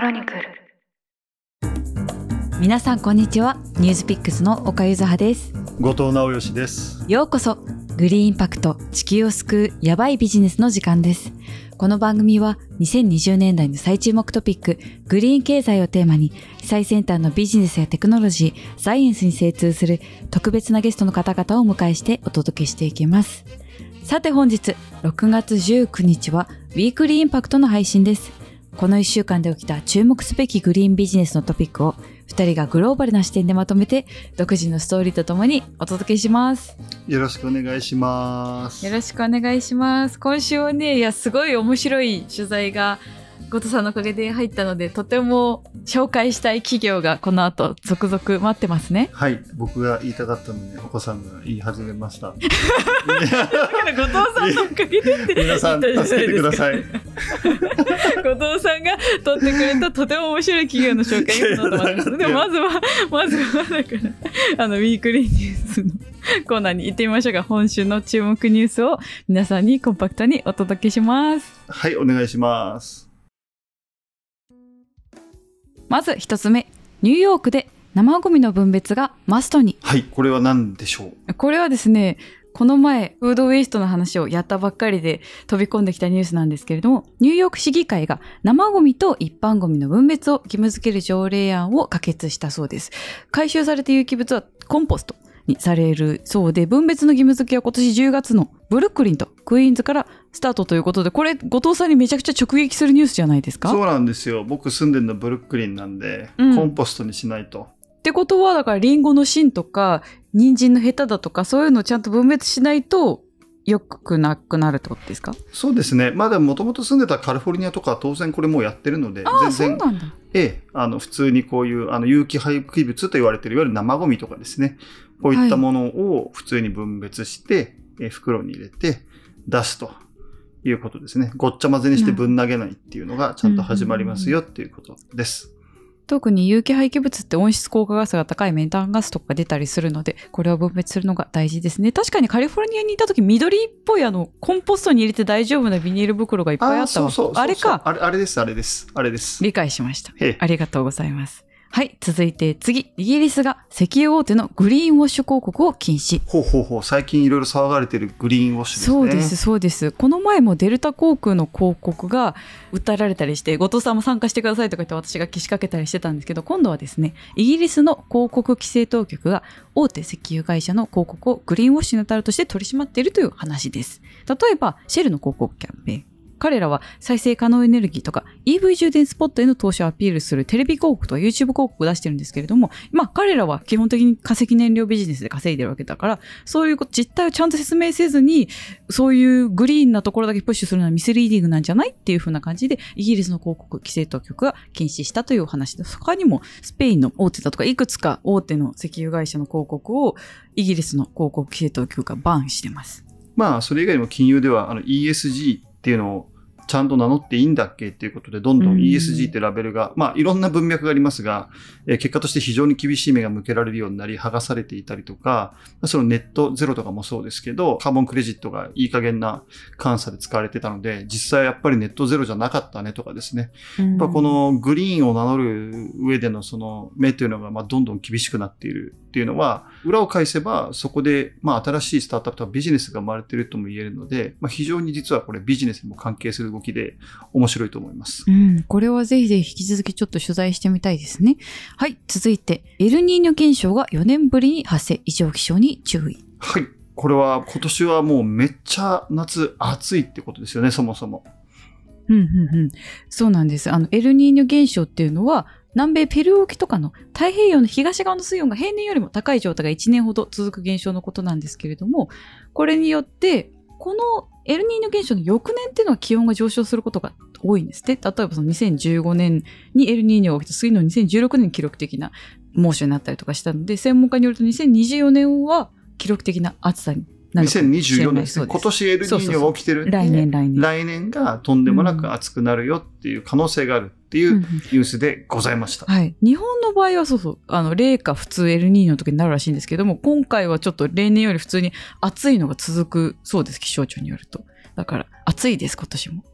クロニクル。皆さんこんにちは。ニュースピックスの岡ゆずはです。後藤直義です。ようこそ。グリーンインパクト地球を救うヤバいビジネスの時間です。この番組は2020年代の最注目トピックグリーン経済をテーマに最先端のビジネスやテクノロジーサイエンスに精通する特別なゲストの方々をお迎えしてお届けしていきます。さて本日6月19日はウィークリーインパクトの配信ですこの1週間で起きた注目すべきグリーンビジネスのトピックを2人がグローバルな視点でまとめて独自のストーリーとともにお届けします。よろしくお願いします。よろしくお願いします。今週はねいやすごい面白い取材が後藤さんのおかげで入ったのでとても紹介したい企業がこの後続々待ってますね。はい僕が言いたかったのでお子さんが言い始めました。だから後藤さんのおかげでって皆さん助けてください。後藤さんが取ってくれたとても面白い企業の紹介がこの後待ってます。でもまずはまずはだからあのウィークリーニュースのコーナーに行ってみましょうか。今週の注目ニュースを皆さんにコンパクトにお届けします。はいお願いしますまず一つ目。ニューヨークで生ゴミの分別がマストに。はいこれは何でしょう？これはですねこの前フードウェイストの話をやったばっかりで飛び込んできたニュースなんですけれどもニューヨーク市議会が生ゴミと一般ゴミの分別を義務付ける条例案を可決したそうです。回収された有機物はコンポストにされるそうで分別の義務付けは今年10月のブルックリンとクイーンズからスタートということでこれ後藤さんにめちゃくちゃ直撃するニュースじゃないですか？そうなんですよ。僕住んでるのブルックリンなんで、うん。コンポストにしないと。ってことはだからリンゴの芯とか人参のヘタだとかそういうのをちゃんと分別しないと良くなくなるってことですか？そうですねまあでももともと住んでたカリフォルニアとかは当然これもうやってるので全然ええ、あの、普通にこういう、あの、有機廃棄物と言われている、いわゆる生ゴミとかですね。こういったものを普通に分別して、え袋に入れて出すということですね。ごっちゃ混ぜにしてぶん投げないっていうのがちゃんと始まりますよっていうことです。特に有機廃棄物って温室効果ガスが高いメタンガスとか出たりするのでこれを分別するのが大事ですね。確かにカリフォルニアにいた時緑っぽいあのコンポストに入れて大丈夫なビニール袋がいっぱいあったわ。そうそうそう。あれか。あれ、あれです、あれです。あれです。理解しました。ええ。ありがとうございますはい続いて次。イギリスが石油大手のグリーンウォッシュ広告を禁止。ほうほうほう。最近いろいろ騒がれているグリーンウォッシュですね。そうですそうです。この前もデルタ航空の広告が訴えられたりして後藤さんも参加してくださいとか言って私がけしかけたりしてたんですけど今度はですねイギリスの広告規制当局が大手石油会社の広告をグリーンウォッシュに当たるとして取り締まっているという話です。例えばシェルの広告キャンペーン彼らは再生可能エネルギーとか EV 充電スポットへの投資をアピールするテレビ広告とか YouTube 広告を出してるんですけれども、まあ彼らは基本的に化石燃料ビジネスで稼いでるわけだから、そういう実態をちゃんと説明せずに、そういうグリーンなところだけプッシュするのはミスリーディングなんじゃないっていう風な感じで、イギリスの広告規制当局が禁止したというお話で。他にもスペインの大手だとか、いくつか大手の石油会社の広告をイギリスの広告規制当局がバンしてます。まあ、それ以外も金融では、あの、ESG っていうのをちゃんと名乗っていいんだっけっていうことで、どんどうんん ESG ってラベルが、まあ、いろんな文脈がありますが、えー結果として非常に厳しい目が向けられるようになり、剥がされていたりとか、まあそのネットゼロとかもそうですけど、カーボンクレジットがいい加減な監査で使われてたので、実際やっぱりネットゼロじゃなかったねとかですね。やっぱこのグリーンを名乗る上でのその目というのがまあどんどん厳しくなっているっていうのは、裏を返せばそこでまあ新しいスタートアップとかビジネスが生まれているとも言えるので、まあ、非常に実はこれビジネスにも関係する動きで面白いと思います。うん、これはぜひぜひ引き続きちょっと取材してみたいですね。はい、続いて、エルニーニョ現象が4年ぶりに発生、異常気象に注意。はい。これは今年はもうめっちゃ夏暑いってことですよね、そもそも。うんうんうん、そうなんです。あの、エルニーニョ現象っていうのは、南米ペルー沖とかの太平洋の東側の水温が平年よりも高い状態が1年ほど続く現象のことなんですけれども、これによって、このエルニーニョ現象の翌年っていうのは気温が上昇することが多いんですって。例えばその2015年にエルニーニョが起きて、次の2016年に記録的な猛暑になったりとかしたので、専門家によると2024年は記録的な暑さに2024ない年ですね。今年エルニーニョが起きてる来年来年。来年がとんでもなく暑くなるよっていう可能性があるっていううんニュースでございました。はい。日本の場合はそうそう、あの、冷夏普通エルニーニョの時になるらしいんですけども、今回はちょっと例年より普通に暑いのが続くそうです、気象庁によると。だから、暑いです、今年も。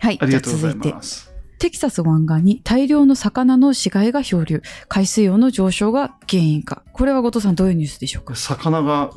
はい。ありがとうございま、す。テキサス湾岸に大量の魚の死骸が漂流。海水温の上昇が原因か。これは後藤さんどういうニュースでしょうか？魚が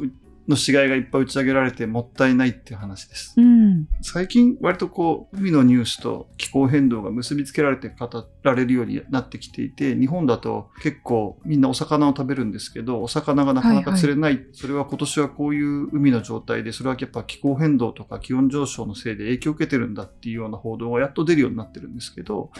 の死骸がいっぱい打ち上げられてもったいないっていう話です。うん。最近割とこう海のニュースと気候変動が結びつけられて語られるようになってきていて日本だと結構みんなお魚を食べるんですけどお魚がなかなか釣れない、それは今年はこういう海の状態でそれはやっぱ気候変動とか気温上昇のせいで影響を受けてるんだっていうような報道がやっと出るようになってるんですけど、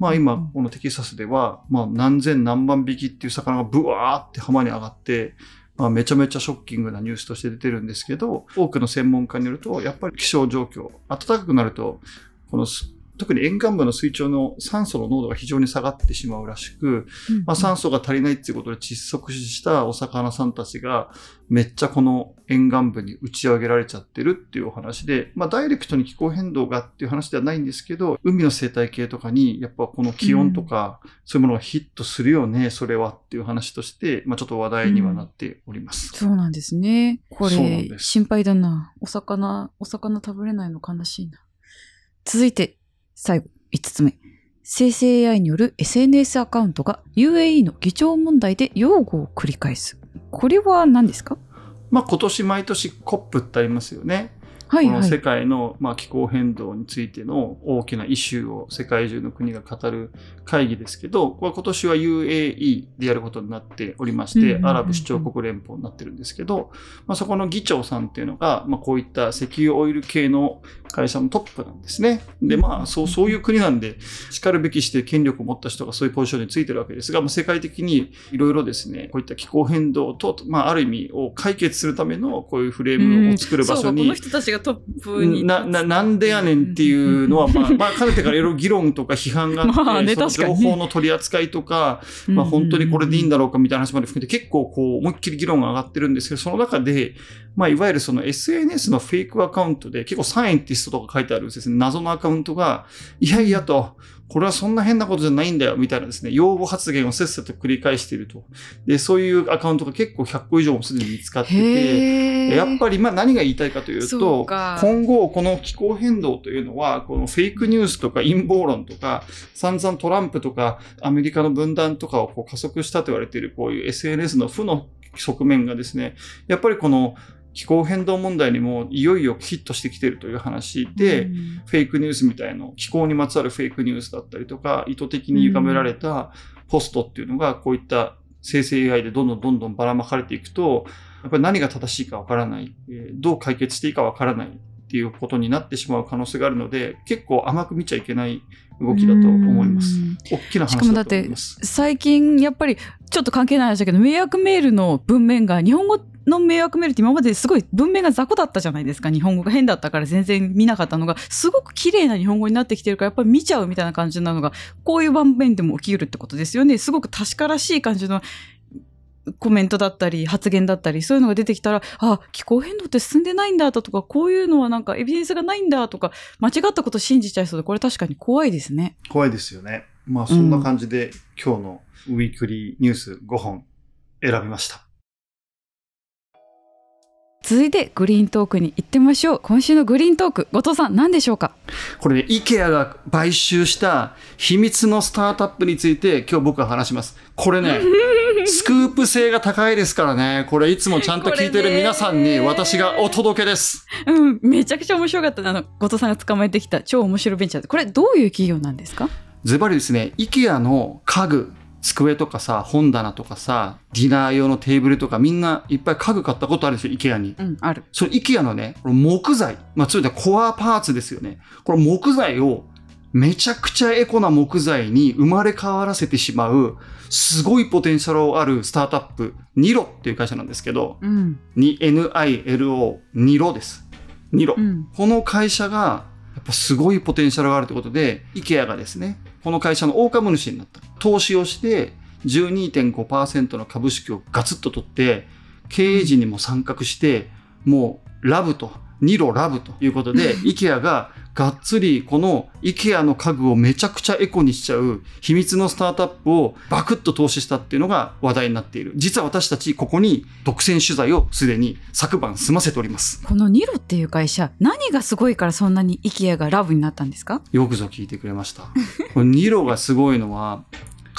まあ今このテキサスではまあ何千何万匹っていう魚がブワーって浜に上がってまあ、めちゃめちゃショッキングなニュースとして出てるんですけど、多くの専門家によると、やっぱり気象状況、暖かくなると、この特に沿岸部の水中の酸素の濃度が非常に下がってしまうらしく、まあ、酸素が足りないっていうことで窒息死したお魚さんたちがめっちゃこの沿岸部に打ち上げられちゃってるっていうお話で、まあ、ダイレクトに気候変動がっていう話ではないんですけど、海の生態系とかにやっぱこの気温とか、そういうものがヒットするよね、それはっていう話として、まあ、ちょっと話題にはなっております。そうなんですね。これ、心配だな。お魚、お魚食べれないの悲しいな。続いて、最後、5つ目。生成 AI による SNS アカウントが UAE の議長問題で擁護を繰り返す。これは何ですか？まあ、今年毎年 COP ってありますよね。はいはい。この世界の、まあ、気候変動についての大きなイシューを世界中の国が語る会議ですけど、これ今年は UAE でやることになっておりまして、アラブ首長国連邦になってるんですけど、まあ、そこの議長さんっていうのが、まあ、こういった石油オイル系の会社のトップなんですね。で、まあ、そう、そういう国なんで、叱るべきして権力を持った人がそういうポジションについてるわけですが、まあ、世界的にいろいろですね、こういった気候変動と、まあ、ある意味を解決するためのこういうフレームを作る場所に、そうかこの人たちがトップに。な、な、なんでやねんっていうのは、まあ、まあ、かねてからいろいろ議論とか批判があって、まあねその情報の取り扱いとか、まあ、本当にこれでいいんだろうかみたいな話まで含めて、結構こう、思いっきり議論が上がってるんですけど、その中で、まあ、いわゆるその SNS のフェイクアカウントで、結構サイエンティストとか書いてあるですね、謎のアカウントが、いやいやと、これはそんな変なことじゃないんだよ、みたいなですね、用語発言をせっせと繰り返していると。で、そういうアカウントが結構100個以上もすでに見つかってて、やっぱりまあ何が言いたいかというそと今後この気候変動というのは、このフェイクニュースとか陰謀論とか、散々トランプとかアメリカの分断とかをこう加速したと言われているこういう SNS の負の側面がですね、やっぱりこの気候変動問題にもいよいよヒットしてきているという話で、うんフェイクニュースみたいな気候にまつわるフェイクニュースだったりとか、意図的に歪められたポストっていうのが、こういった生成 AI でどんどんどんどんばらまかれていくと、やっぱり何が正しいかわからない、えーどう解決していいかわからないっていうことになってしまう可能性があるので、結構甘く見ちゃいけない動きだと思いますう。ん大きな話だだってと思います。最近やっぱりちょっと関係ない話だけど迷惑メールの文面が日本語の迷惑メールって今まですごい文面が雑魚だったじゃないですか日本語が変だったから全然見なかったのがすごく綺麗な日本語になってきてるからやっぱり見ちゃうみたいな感じなのがこういう場面でも起きるってことですよねすごく確からしい感じのコメントだったり発言だったりそういうのが出てきたらあ気候変動って進んでないんだとかこういうのはなんかエビデンスがないんだとか間違ったこと信じちゃいそうでこれ確かに怖いですね。怖いですよね。まあそんな感じで、今日のウィークリーニュース5本選びました。続いてグリーントークに行ってみましょう。今週のグリーントーク後藤さん何でしょうか？これね、IKEA が買収した秘密のスタートアップについて今日僕は話します。これね、スクープ性が高いですからね、これいつもちゃんと聞いてる皆さんに私がお届けです。うんめちゃくちゃ面白かった。あの後藤さんが捕まえてきた超面白いベンチャー。これどういう企業なんですか？ズバリですね、IKEA の家具、机とかさ、本棚とかさ、ディナー用のテーブルとかみんないっぱい家具買ったことあるでしょ、IKEA に。うんあるその IKEA のね、この木材、まあ、つまりコアパーツですよね。この木材をめちゃくちゃエコな木材に生まれ変わらせてしまう、すごいポテンシャルあるスタートアップ、ニロっていう会社なんですけど、うんに NILO、ニロです。ニロ。うんこの会社が、やっぱすごいポテンシャルがあるということで、IKEA がですね、この会社の大株主になった。投資をして、12.5%の株式をガツッと取って、経営陣にも参画して、もうラブと、ニロラブということで、IKEA ががっつりこの IKEA の家具をめちゃくちゃエコにしちゃう秘密のスタートアップをバクッと投資したっていうのが話題になっている。実は私たちここに独占取材をすでに昨晩済ませております。このニロっていう会社何がすごいからそんなに IKEA がラブになったんですか？よくぞ聞いてくれました。このニロがすごいのは、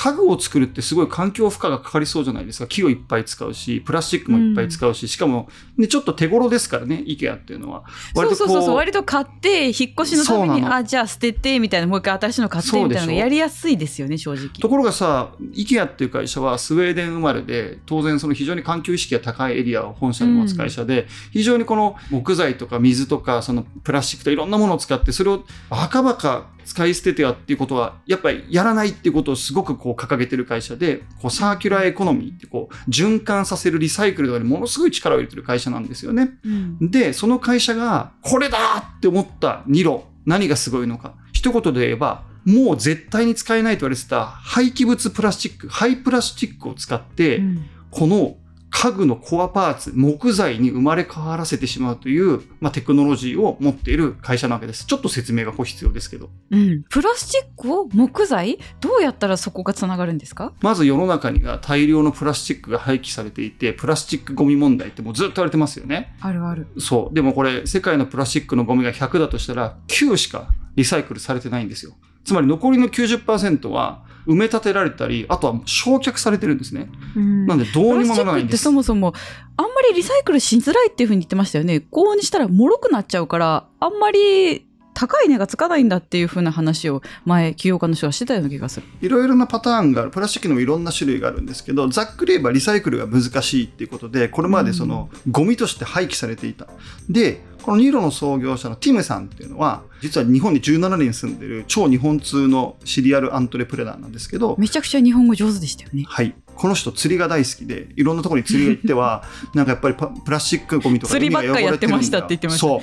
家具を作るってすごい環境負荷がかかりそうじゃないですか。木をいっぱい使うし、プラスチックもいっぱい使うし、しかも、ね、ちょっと手頃ですからね、IKEA っていうのは。そうそうそうそう。割とと買って引っ越しのためにあじゃあ捨ててみたいなもう一回新しいの買ってみたいなのやりやすいですよね正直。ところがさ、IKEA っていう会社はスウェーデン生まれで、当然その非常に環境意識が高いエリアを本社に持つ会社で、非常にこの木材とか水とか、そのプラスチックとかいろんなものを使って、それをバカバカ使い捨ててはっていうことは、やっぱりやらないっていうことをすごくこう掲げてる会社で、こうサーキュラーエコノミーってこう循環させるリサイクルとかにものすごい力を入れてる会社なんですよね。うんで、その会社が、これだって思ったニロ、何がすごいのか。一言で言えば、もう絶対に使えないと言われてた廃棄物プラスチック、廃プラスチックを使って、うんこの家具のコアパーツ、木材に生まれ変わらせてしまうという、まあ、テクノロジーを持っている会社なわけです。ちょっと説明がこう必要ですけど。うん、プラスチックを木材どうやったらそこがつながるんですか？まず世の中には大量のプラスチックが廃棄されていて、プラスチックゴミ問題ってもうずっと言われてますよね。あるあるそう。でもこれ、世界のプラスチックのゴミが100だとしたら、9しかリサイクルされてないんですよ。つまり残りの90%は埋め立てられたり、あとは焼却されてるんですね。うんなんでどうにもならないんですプラスチックってそ。もそもあんまりリサイクルしづらいっていうふうに言ってましたよね高温にしたら脆くなっちゃうからあんまり高い値がつかないんだっていうふうな話を前起業家の人がしてたような気がするいろいろなパターンがある。プラスチックにもいろんな種類があるんですけど、ざっくり言えばリサイクルが難しいっていうことで、これまでそのゴミとして廃棄されていた。で、このニーロの創業者のティムさんっていうのは、実は日本に17年住んでる超日本通のシリアルアントレプレナーなんですけど、めちゃくちゃ日本語上手でしたよねはい。この人釣りが大好きで、いろんなところに釣りが行っては、なんかやっぱりパプラスチックゴミとか釣りばっかやってましたって言ってました そ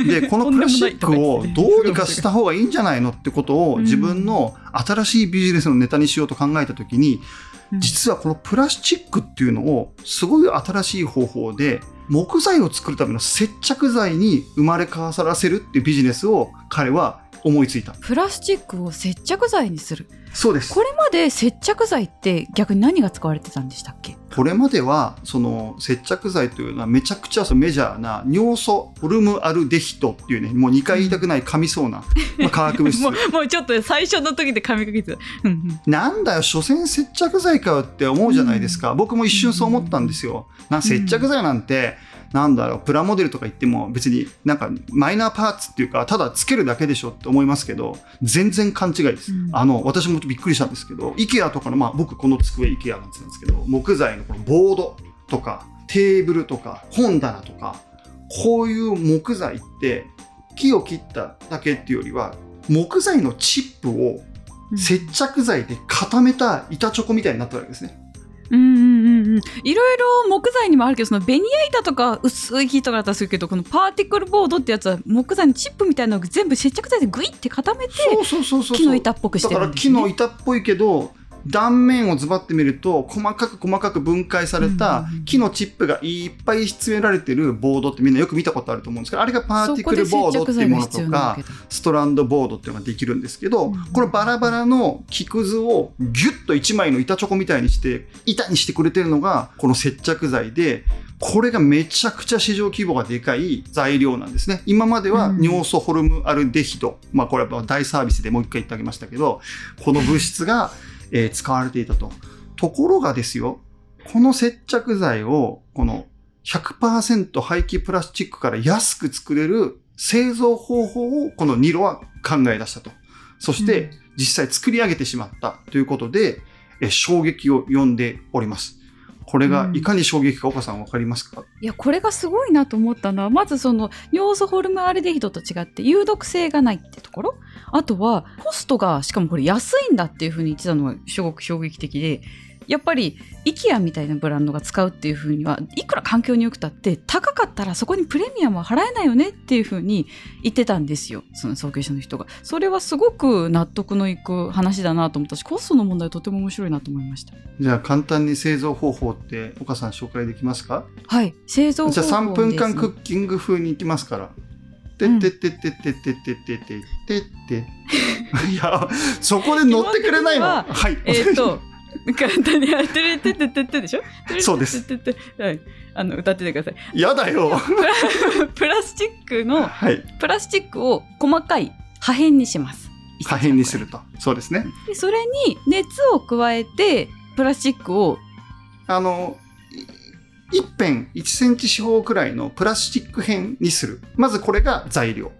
う。で、このプラスチックをどうにかした方がいいんじゃないのってことを自分の新しいビジネスのネタにしようと考えたときに、実はこのプラスチックっていうのをすごい新しい方法で木材を作るための接着剤に生まれ変わらせるっていうビジネスを彼は思いついた。プラスチックを接着剤にするそうです。これまで接着剤って逆に何が使われてたんでしたっけ？これまではその接着剤というのはめちゃくちゃそのメジャーな尿素ホルムアルデヒドっていうねもう2回言いたくない噛みそうな、まあ、化学物質。もうちょっと最初の時で噛みかけてた。うんうん。なんだよ所詮接着剤かよって思うじゃないですか、僕も一瞬そう思ったんですよな接着剤なんて、なんだろうプラモデルとか言っても別になんかマイナーパーツっていうかただつけるだけでしょって思いますけど全然勘違いです、うん。あの私もびっくりしたんですけど IKEA とかのまあ僕この机 IKEA なんですけど木材のこのボードとかテーブルとか本棚とかこういう木材って木を切っただけっていうよりは木材のチップを接着剤で固めた板チョコみたいになったわけですね。うんうんうんうんいろいろ木材にもあるけどそのベニヤ板とか薄い木とかだったらするけどこのパーティクルボードってやつは木材のチップみたいなのを全部接着剤でグイって固めてそうそうそうそう。木の板っぽくしだからてるんです、ね、木の板っぽいけど断面をズバってみると細かく細かく分解された木のチップがいっぱい詰められてるボードってみんなよく見たことあると思うんですけどあれがパーティクルボードっていうものとかストランドボードっていうのができるんですけど、うん。このバラバラの木くずをギュッと1枚の板チョコみたいにして板にしてくれてるのがこの接着剤でこれがめちゃくちゃ市場規模がでかい材料なんですね。今まではうん。尿素ホルムアルデヒド、まあこれは大サービスでもう一回言ってあげましたけど、この物質が、えー使われていたと。ところがですよ、この接着剤をこの100%廃棄プラスチックから安く作れる製造方法をこのニロは考え出したと。そして、うん実際作り上げてしまったということで、え衝撃を呼んでおります。これがいかに衝撃か岡さんわかりますか、いやこれがすごいなと思ったのはまずその尿素ホルムアルデヒドと違って有毒性がないってところ？あとはコストがしかもこれ安いんだっていうふうに言ってたのがすごく衝撃的でやっぱり IKEA みたいなブランドが使うっていうふうにはいくら環境に良くたって高かったらそこにプレミアムは払えないよねっていうふうに言ってたんですよその創業者の人がそれはすごく納得のいく話だなと思ったしコストの問題とても面白いなと思いましたじゃあ簡単に製造方法って岡さん紹介できますか？はい製造方法じゃあ3分間クッキング風にいきますから。てってってってってってってってってって。いや、そこで乗ってくれないのはい。えっ、と、簡単にやってるてててってでしょそうですてててはい。あの、歌っててください。やだよ。プラスチックの、はい。プラスチックを細かい破片にします。破片にすると。そうですね。でそれに熱を加えて、プラスチックを、あの、い一辺1センチ四方くらいのプラスチック片にする。まずこれが材料。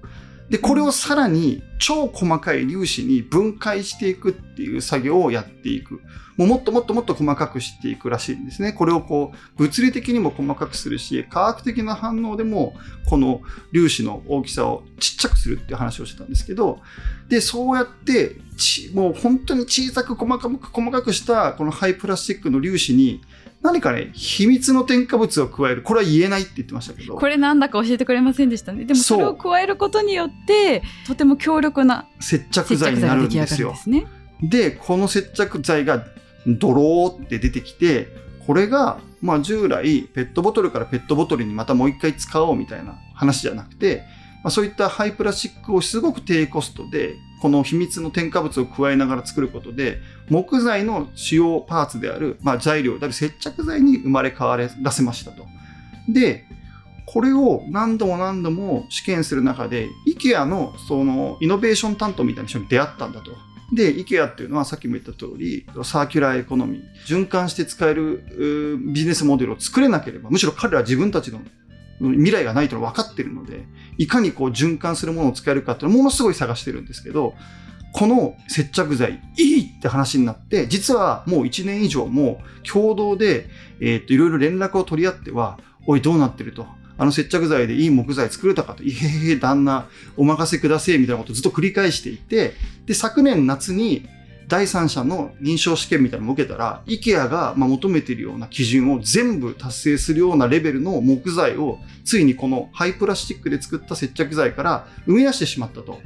で、これをさらに超細かい粒子に分解していくっていう作業をやっていく。もうもっともっともっと細かくしていくらしいんですね。これをこう、物理的にも細かくするし、科学的な反応でも、この粒子の大きさをちっちゃくするっていう話をしてたんですけど、で、そうやって、もう本当に小さく細かく細かくしたこのハイプラスチックの粒子に、何かね、秘密の添加物を加える。これは言えないって言ってましたけど。これなんだか教えてくれませんでしたね。でもそれを加えることによって、とても強力な接着接剤になるんですよで。すね。で、この接着剤がドローって出てきて、これが、まあ従来、ペットボトルからペットボトルにまたもう一回使おうみたいな話じゃなくて、まあ、そういったハイプラスチックをすごく低コストで、この秘密の添加物を加えながら作ることで、木材の主要パーツである、まあ、材料である接着剤に生まれ変わらせましたと。で、これを何度も何度も試験する中で、IKEA のそのイノベーション担当みたいな人に出会ったんだと。で、IKEA っていうのはさっきも言った通り、サーキュラーエコノミー、循環して使えるビジネスモデルを作れなければ、むしろ彼らは自分たちの未来がないというのは分かってるので、いかにこう循環するものを使えるかっていうのをものすごい探してるんですけど、この接着剤いいって話になって、実はもう1年以上も共同で、えーっと、いろいろ連絡を取り合っては、おいどうなってると。あの接着剤でいい木材作れたかと。いへへへ、旦那、お任せくださいみたいなことをずっと繰り返していて、で、昨年夏に第三者の認証試験みたいなのを受けたら、IKEA がまあ求めているような基準を全部達成するようなレベルの木材を、ついにこのハイプラスチックで作った接着剤から生み出してしまったと。こ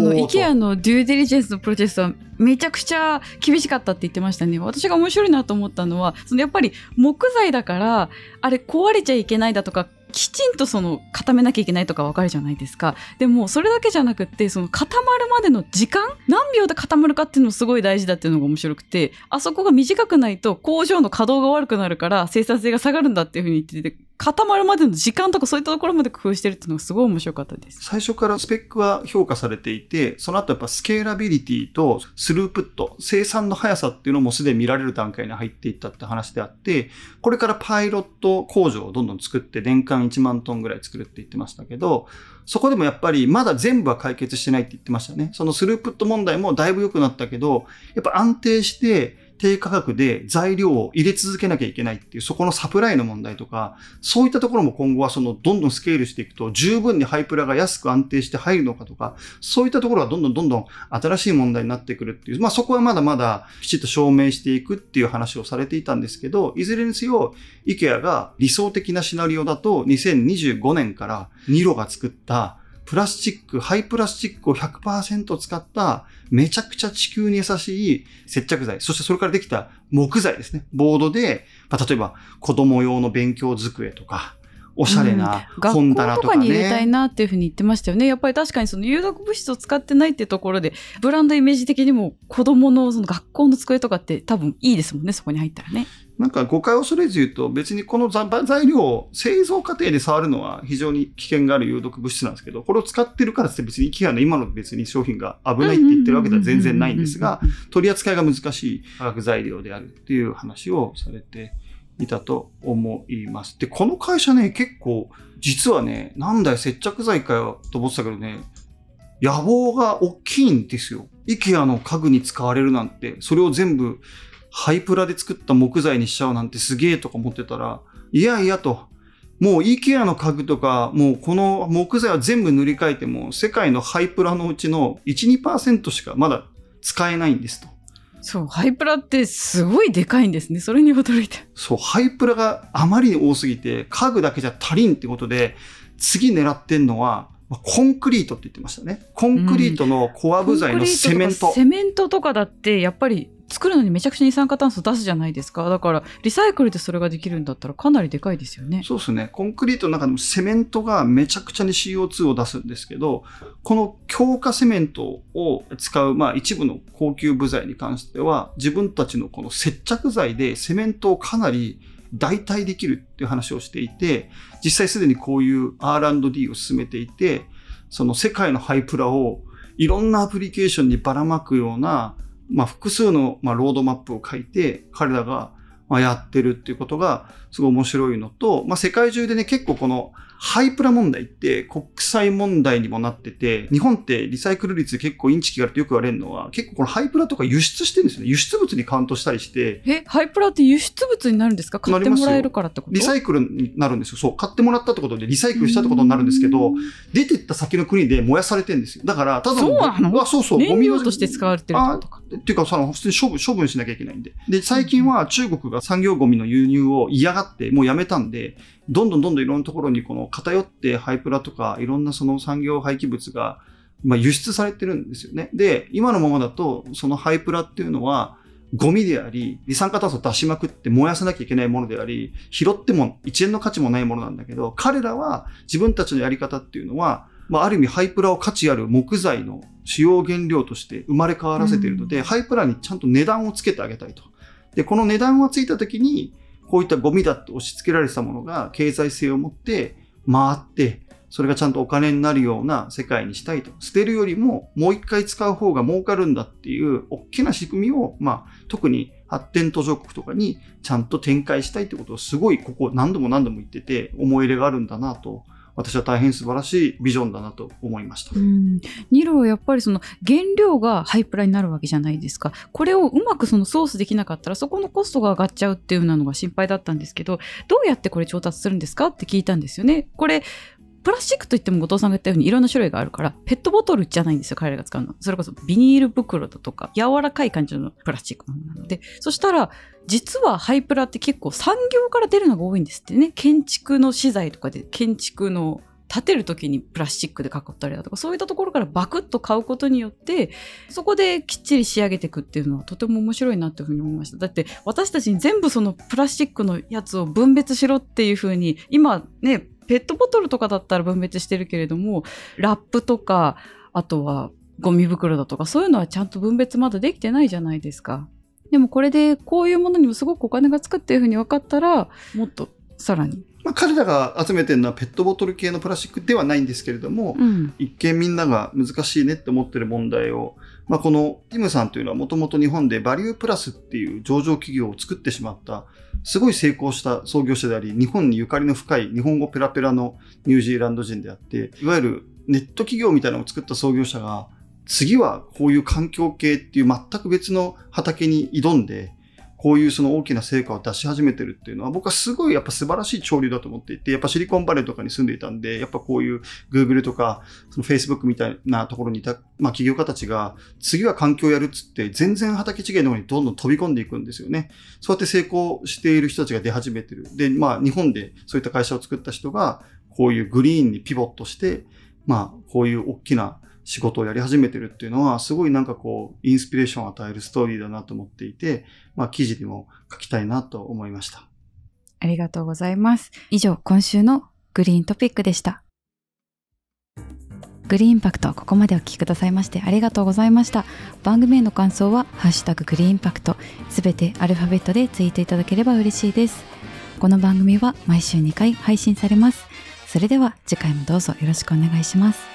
の IKEA のデューデリジェンスのプロセスはめちゃくちゃ厳しかったって言ってましたね。私が面白いなと思ったのは、そのやっぱり木材だから、あれ壊れちゃいけないだとか、きちんとその固めなきゃいけないとかわかるじゃないですか。でもそれだけじゃなくって、その固まるまでの時間何秒で固まるかっていうのもすごい大事だっていうのが面白くて、あそこが短くないと工場の稼働が悪くなるから生産性が下がるんだっていうふうに言ってて、固まるまでの時間とかそういったところまで工夫してるっていうのがすごい面白かったです。最初からスペックは評価されていて、その後やっぱスケーラビリティとスループット、生産の速さっていうのもすでに見られる段階に入っていったって話であって、これからパイロット工場をどんどん作って年間1万トンぐらい作るって言ってましたけど、そこでもやっぱりまだ全部は解決してないって言ってましたね。そのスループット問題もだいぶ良くなったけど、やっぱ安定して低価格で材料を入れ続けなきゃいけないっていう、そこのサプライの問題とか、そういったところも今後はそのどんどんスケールしていくと十分にハイプラが安く安定して入るのかとか、そういったところがどんどんどんどん新しい問題になってくるっていう、まあそこはまだまだきちっと証明していくっていう話をされていたんですけど、いずれにせよ、IKEA が理想的なシナリオだと2025年からニロが作ったプラスチック、ハイプラスチックを100%使っためちゃくちゃ地球に優しい接着剤、そしてそれからできた木材ですね。ボードで、まあ、例えば子供用の勉強机とか、おしゃれな学校本棚とかとかに入れたいね。なっていうふうに言ってましたよね。やっぱり確かにその有毒物質を使ってないってところで、ブランドイメージ的にも子供のその学校の机とかって多分いいですもんね、そこに入ったらね。なんか誤解を恐れず言うと、別にこの材材料を製造過程で触るのは非常に危険がある有毒物質なんですけど、これを使ってるからって別に IKEA の今の別に商品が危ないって言ってるわけでは全然ないんですが、取り扱いが難しい化学材料であるっていう話をされていたと思います。で、この会社ね、結構、実はね、なんだよ、接着剤かよと思ってたけどね、野望が大きいんですよ。IKEA の家具に使われるなんて、それを全部廃プラで作った木材にしちゃうなんてすげえとか思ってたら、いやいやと、もう IKEA の家具とか、もうこの木材は全部塗り替えても、世界の廃プラのうちの1、2%しかまだ使えないんですと。そう、ハイプラってすごいでかいんですね。それに驚いて。そう、廃プラがあまりに多すぎて、家具だけじゃ足りんってことで、次狙ってんのは、コンクリートって言ってましたね。コンクリートのコア部材のセメント。セメントとかだってやっぱり作るのにめちゃくちゃ二酸化炭素出すじゃないですかだからリサイクルでそれができるんだったらかなりでかいですよねそうですねコンクリートの中でもセメントがめちゃくちゃに CO2 を出すんですけどこの強化セメントを使う、まあ、一部の高級部材に関しては自分たちのこの接着剤でセメントをかなり代替できるっていう話をしていて実際すでにこういう R&D を進めていてその世界の廃プラをいろんなアプリケーションにばらまくようなまあ、複数の、まあ、ロードマップを書いて、彼らが、まあ、やってるっていうことが、すごい面白いのと、まあ、世界中でね、結構この、廃プラ問題って国際問題にもなってて、日本ってリサイクル率結構インチキがあるってよく言われるのは、結構この廃プラとか輸出してるんですよね。輸出物にカウントしたりして。え、廃プラって輸出物になるんですか？買ってもらえるからってことリサイクルになるんですよ。そう。買ってもらったってことでリサイクルしたってことになるんですけど、出てった先の国で燃やされてるんですよ。だから、ただの、そうなの？あそうそう。燃料として使われてるとか。っていうか、その、普通に処分、処分しなきゃいけないんで。で、最近は中国が産業ゴミの輸入を嫌がって、もうやめたんで、どんどんどんどんいろんなところにこの偏ってハイプラとかいろんなその産業廃棄物がまあ輸出されてるんですよね。で、今のままだとそのハイプラっていうのはゴミであり、二酸化炭素を出しまくって燃やさなきゃいけないものであり、拾っても1円の価値もないものなんだけど、彼らは自分たちのやり方っていうのは、まあ、ある意味ハイプラを価値ある木材の主要原料として生まれ変わらせているので、うん、ハイプラにちゃんと値段をつけてあげたいと。で、この値段がついたときに、こういったゴミだって押し付けられてたものが経済性を持って回って、それがちゃんとお金になるような世界にしたいと。捨てるよりももう一回使う方が儲かるんだっていう大きな仕組みを、まあ、特に発展途上国とかにちゃんと展開したいってことをすごいここ何度も何度も言ってて思い入れがあるんだなと私は大変素晴らしいビジョンだなと思いました。ニロはやっぱりその原料がハイプラになるわけじゃないですか。これをうまくそのソースできなかったらそこのコストが上がっちゃうっていうのが心配だったんですけど、どうやってこれ調達するんですか？って聞いたんですよね。これプラスチックといっても後藤さんが言ったようにいろんな種類があるから、ペットボトルじゃないんですよ、彼らが使うの。それこそビニール袋だとか、柔らかい感じのプラスチックなので、そしたら、実はハイプラって結構産業から出るのが多いんですってね。建築の資材とかで建築の建てる時にプラスチックで囲ったりだとか、そういったところからバクッと買うことによって、そこできっちり仕上げていくっていうのはとても面白いなというふうに思いました。だって私たちに全部そのプラスチックのやつを分別しろっていうふうに、今ね、ペットボトルとかだったら分別してるけれども、ラップとか、あとはゴミ袋だとか、そういうのはちゃんと分別まだできてないじゃないですか。でもこれでこういうものにもすごくお金がつくっていうふうに分かったら、もっとさらにまあ、彼らが集めてるのはペットボトル系のプラスチックではないんですけれども、うん、一見みんなが難しいねって思ってる問題を、まあ、このティムさんというのはもともと日本でバリュープラスっていう上場企業を作ってしまった、すごい成功した創業者であり、日本にゆかりの深い日本語ペラペラのニュージーランド人であって、いわゆるネット企業みたいなのを作った創業者が、次はこういう環境系っていう全く別の畑に挑んで、こういうその大きな成果を出し始めてるっていうのは、僕はすごいやっぱ素晴らしい潮流だと思っていて、やっぱシリコンバレーとかに住んでいたんで、やっぱこういう Google とか、その Facebook みたいなところにいた、まあ企業家たちが、次は環境やるっつって、全然畑違いの方にどんどん飛び込んでいくんですよね。そうやって成功している人たちが出始めてる。で、まあ日本でそういった会社を作った人が、こういうグリーンにピボットして、まあこういう大きな仕事をやり始めてるっていうのは、すごいなんかこう、インスピレーションを与えるストーリーだなと思っていて、まあ、記事にも書きたいなと思いました。ありがとうございます。以上、今週のグリーントピックでした。グリーンインパクト、ここまでお聞きくださいましてありがとうございました。番組への感想は、ハッシュタググリーンインパクト、すべてアルファベットでツイートいただければ嬉しいです。この番組は毎週2回配信されます。それでは次回もどうぞよろしくお願いします。